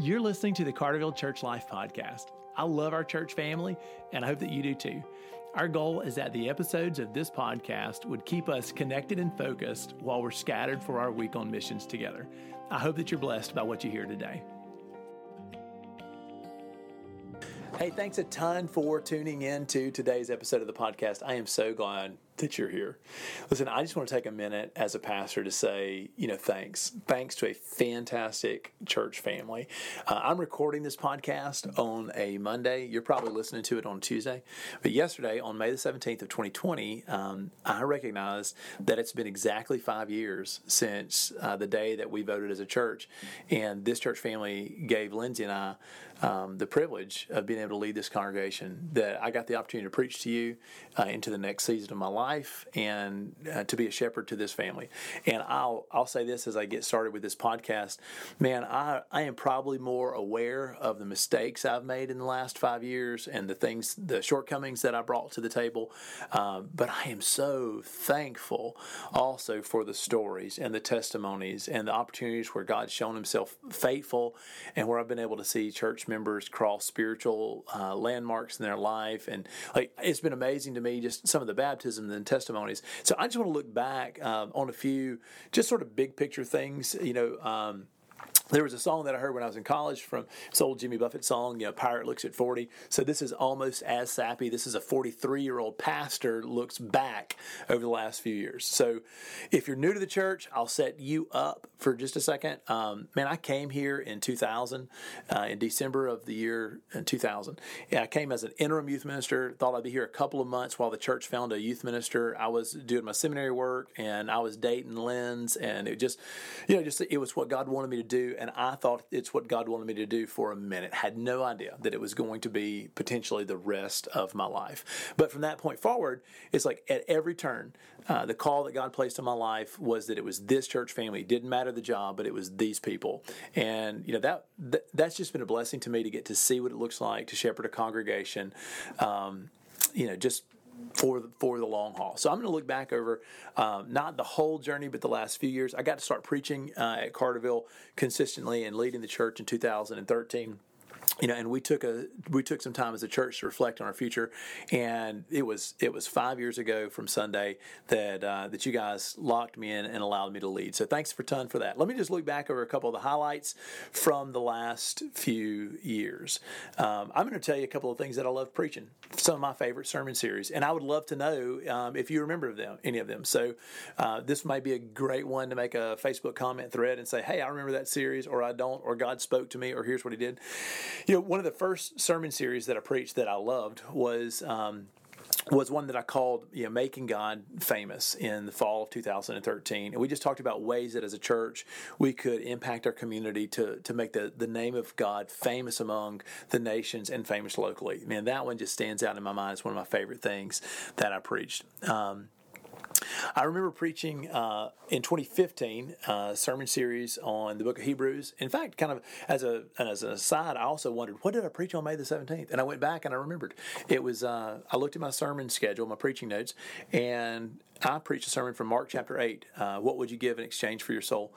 You're listening to the Carterville Church Life Podcast. I love our church family, and I hope that you do too. Our goal is that the episodes of this podcast would keep us connected and focused while we're scattered for our week on missions together. I hope that you're blessed by what you hear today. Hey, thanks a ton for tuning in to today's episode of the podcast. I am so glad that you're here. Listen, I just want to take a minute as a pastor to say, you know, thanks. Thanks to a fantastic church family. Uh, I'm recording this podcast on a Monday. You're probably listening to it on Tuesday. But yesterday, on May the 17th of 2020, um, I recognized that it's been exactly five years since uh, the day that we voted as a church. And this church family gave Lindsay and I um, the privilege of being able to lead this congregation, that I got the opportunity to preach to you uh, into the next season of my life life and uh, to be a shepherd to this family. And I'll I'll say this as I get started with this podcast, man, I I am probably more aware of the mistakes I've made in the last five years and the things, the shortcomings that I brought to the table. Um, but I am so thankful also for the stories and the testimonies and the opportunities where God's shown Himself faithful and where I've been able to see church members cross spiritual uh, landmarks in their life. And like it's been amazing to me just some of the baptism testimonies. So I just want to look back um, on a few just sort of big picture things. You know, um, there was a song that I heard when I was in college from this old Jimmy Buffett song, you know, Pirate Looks at 40. So this is almost as sappy. This is a 43 year old pastor looks back over the last few years. So if you're new to the church, I'll set you up for just a second. Um, man, I came here in 2000, uh, in December of the year in 2000. I came as an interim youth minister, thought I'd be here a couple of months while the church found a youth minister. I was doing my seminary work and I was dating Lindsay, and it just, you know, just it was what God wanted me to do and I thought it's what God wanted me to do for a minute. Had no idea that it was going to be potentially the rest of my life. But from that point forward, it's like at every turn, uh, the call that God placed in my life was that it was this church family. It didn't matter the job, but it was these people. And you know that, that that's just been a blessing to me to get to see what it looks like to shepherd a congregation. Um, you know, just for the, for the long haul. So I'm going to look back over um, not the whole journey, but the last few years. I got to start preaching uh, at Carterville consistently and leading the church in 2013 you know, and we took a we took some time as a church to reflect on our future, and it was it was five years ago from Sunday that uh, that you guys locked me in and allowed me to lead. So thanks for ton for that. Let me just look back over a couple of the highlights from the last few years. Um, I'm going to tell you a couple of things that I love preaching, some of my favorite sermon series, and I would love to know um, if you remember them any of them. So uh, this might be a great one to make a Facebook comment thread and say, "Hey, I remember that series," or "I don't," or "God spoke to me," or "Here's what He did." You know, one of the first sermon series that I preached that I loved was. Um, was one that I called you know making God famous in the fall of 2013 and we just talked about ways that as a church we could impact our community to to make the the name of God famous among the nations and famous locally. Man that one just stands out in my mind. It's one of my favorite things that I preached. Um, I remember preaching uh, in 2015 a uh, sermon series on the book of Hebrews. In fact, kind of as a as an aside, I also wondered what did I preach on May the 17th, and I went back and I remembered it was. Uh, I looked at my sermon schedule, my preaching notes, and I preached a sermon from Mark chapter 8. Uh, what would you give in exchange for your soul?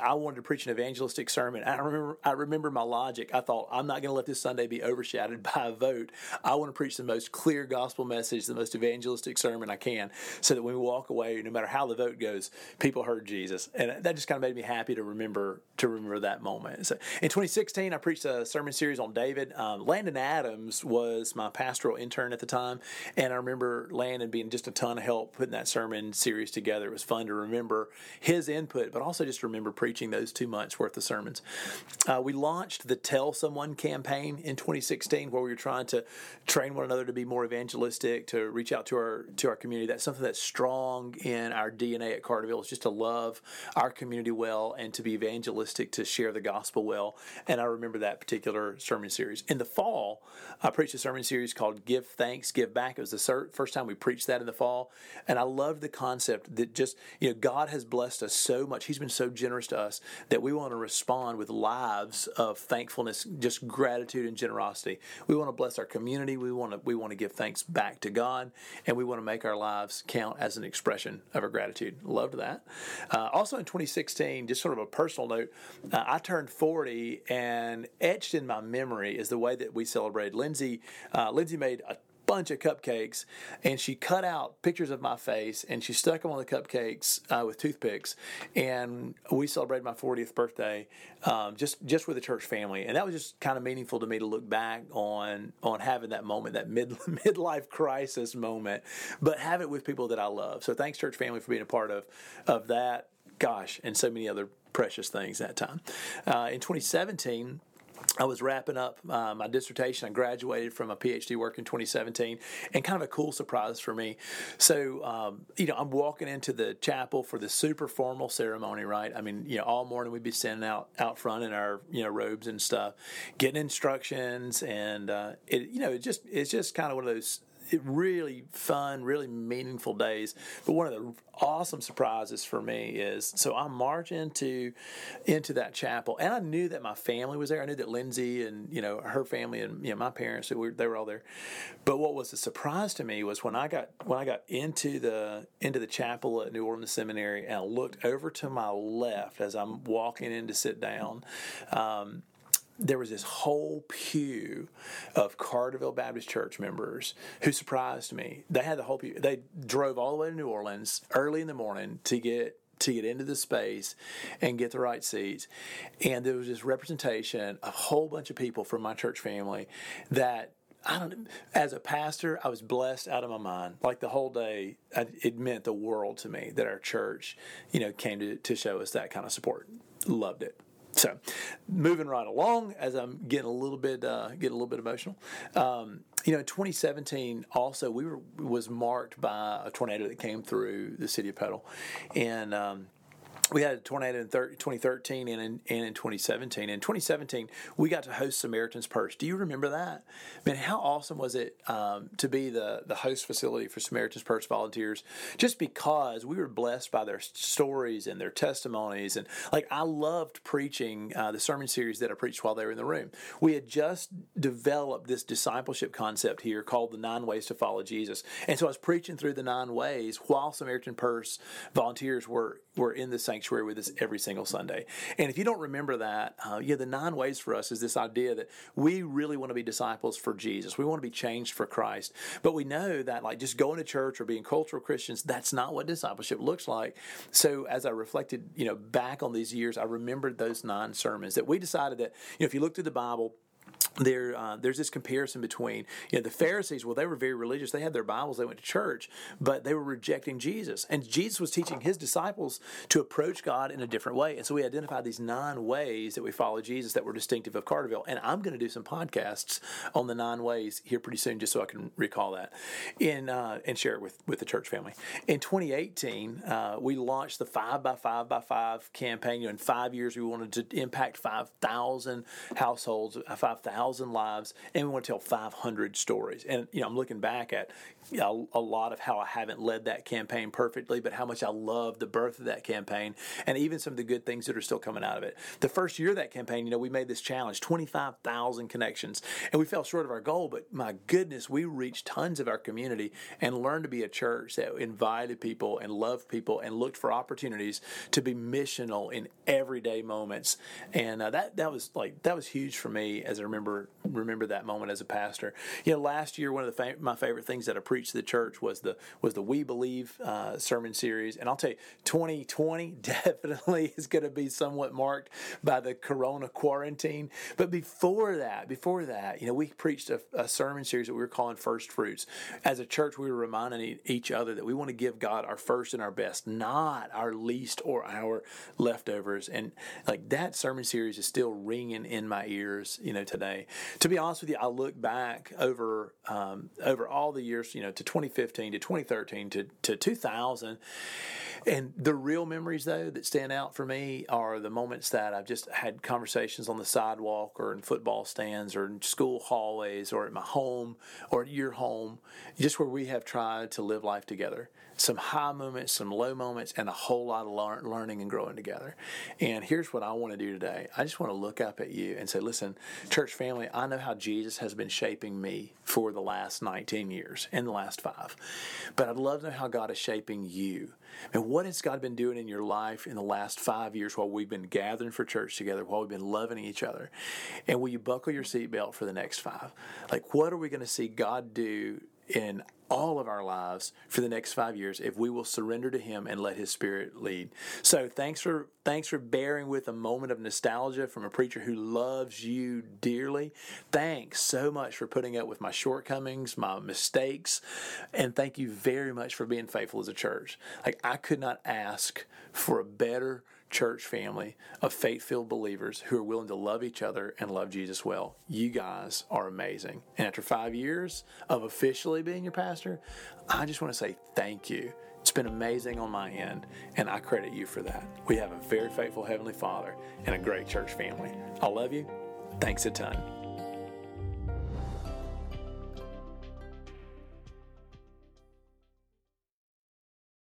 I wanted to preach an evangelistic sermon. I remember, I remember my logic. I thought, I'm not going to let this Sunday be overshadowed by a vote. I want to preach the most clear gospel message, the most evangelistic sermon I can, so that when we walk away, no matter how the vote goes, people heard Jesus. And that just kind of made me happy to remember to remember that moment. So in 2016, I preached a sermon series on David. Um, Landon Adams was my pastoral intern at the time, and I remember Landon being just a ton of help putting that sermon series together. It was fun to remember his input, but also just remember preaching those two months worth of sermons. Uh, we launched the Tell Someone campaign in 2016, where we were trying to train one another to be more evangelistic, to reach out to our to our community. That's something that's strong in our DNA at Carterville. Is just to love our community well and to be evangelistic, to share the gospel well. And I remember that particular sermon series. In the fall, I preached a sermon series called "Give Thanks, Give Back." It was the first time we preached that in the fall, and I love the concept that just, you know, God has blessed us so much. He's been so generous to us that we want to respond with lives of thankfulness, just gratitude and generosity. We want to bless our community. We want to we want to give thanks back to God, and we want to make our lives count as an expression of our gratitude. Loved that. Uh, also in 2016, just sort of a personal note, uh, I turned 40, and etched in my memory is the way that we celebrated. Lindsay, uh, Lindsay made a bunch of cupcakes and she cut out pictures of my face and she stuck them on the cupcakes uh, with toothpicks. And we celebrated my 40th birthday um, just just with the church family. And that was just kind of meaningful to me to look back on on having that moment that mid midlife crisis moment but have it with people that I love. So thanks church family for being a part of of that. Gosh and so many other precious things that time. Uh, in 2017 I was wrapping up uh, my dissertation. I graduated from a PhD work in 2017, and kind of a cool surprise for me. So, um, you know, I'm walking into the chapel for the super formal ceremony, right? I mean, you know, all morning we'd be standing out out front in our you know robes and stuff, getting instructions, and uh, it you know it just it's just kind of one of those really fun, really meaningful days. But one of the awesome surprises for me is so I march into into that chapel, and I knew that my family was there. I knew that Lindsay and you know her family and you know my parents they were, they were all there. But what was a surprise to me was when I got when I got into the into the chapel at New Orleans Seminary and I looked over to my left as I'm walking in to sit down. Um, there was this whole pew of Carterville Baptist Church members who surprised me. They had the whole pew. They drove all the way to New Orleans early in the morning to get to get into the space and get the right seats. And there was this representation, a whole bunch of people from my church family that I don't. As a pastor, I was blessed out of my mind. Like the whole day, it meant the world to me that our church, you know, came to to show us that kind of support. Loved it. So, moving right along, as I'm getting a little bit uh, getting a little bit emotional. Um, you know, in 2017, also we were was marked by a tornado that came through the city of Petal, and um, we had a tornado in 2013 and in, and in 2017. In 2017, we got to host Samaritan's Purse. Do you remember that? Man, how awesome was it um, to be the, the host facility for Samaritan's Purse volunteers? Just because we were blessed by their stories and their testimonies. And like, I loved preaching uh, the sermon series that I preached while they were in the room. We had just developed this discipleship concept here called the nine ways to follow Jesus. And so I was preaching through the nine ways while Samaritan Purse volunteers were, were in the sanctuary sanctuary with us every single Sunday. And if you don't remember that, uh, yeah, the nine ways for us is this idea that we really want to be disciples for Jesus. We want to be changed for Christ. But we know that, like, just going to church or being cultural Christians, that's not what discipleship looks like. So as I reflected, you know, back on these years, I remembered those nine sermons that we decided that, you know, if you look through the Bible, there uh, there's this comparison between you know the Pharisees well they were very religious. They had their Bibles. They went to church but they were rejecting Jesus. And Jesus was teaching his disciples to approach God in a different way. And so we identified these nine ways that we follow Jesus that were distinctive of Carterville. And I'm going to do some podcasts on the nine ways here pretty soon just so I can recall that in uh, and share it with with the church family. In 2018 uh, we launched the five by five by five campaign. You know, in five years we wanted to impact 5,000 households 5,000 thousand lives, and we want to tell 500 stories. And you know, I'm looking back at you know, a lot of how I haven't led that campaign perfectly, but how much I love the birth of that campaign, and even some of the good things that are still coming out of it. The first year of that campaign, you know, we made this challenge: 25,000 connections, and we fell short of our goal. But my goodness, we reached tons of our community and learned to be a church that invited people and loved people and looked for opportunities to be missional in everyday moments. And uh, that that was like that was huge for me as I remember remember remember that moment as a pastor. You know, last year one of the fa- my favorite things that I preached to the church was the was the We Believe uh, sermon series, and I'll tell you, 2020 definitely is going to be somewhat marked by the Corona quarantine. But before that, before that, you know, we preached a, a sermon series that we were calling First Fruits. As a church, we were reminding each other that we want to give God our first and our best, not our least or our leftovers. And like that sermon series is still ringing in my ears, you know, today. To be honest with you, I look back over um, over all the years, you know, to 2015 to 2013 to, to 2000, and the real memories though that stand out for me are the moments that I've just had conversations on the sidewalk or in football stands or in school hallways or at my home or at your home, just where we have tried to live life together. Some high moments, some low moments, and a whole lot of learn, learning and growing together. And here's what I want to do today. I just want to look up at you and say, listen, church family, I know how Jesus has been shaping me for the last 19 years and the last five, but I'd love to know how God is shaping you. And what has God been doing in your life in the last five years while we've been gathering for church together, while we've been loving each other? And will you buckle your seatbelt for the next five? Like, what are we going to see God do in all of our lives for the next five years if we will surrender to him and let his spirit lead. So thanks for thanks for bearing with a moment of nostalgia from a preacher who loves you dearly. Thanks so much for putting up with my shortcomings my mistakes and thank you very much for being faithful as a church. Like i could not ask for a better church family of faith filled believers who are willing to love each other and love Jesus well. You guys are amazing. And after five years of officially being your pastor, I just want to say thank you. It's been amazing on my end, and I credit you for that. We have a very faithful Heavenly Father and a great church family. I love you. Thanks a ton.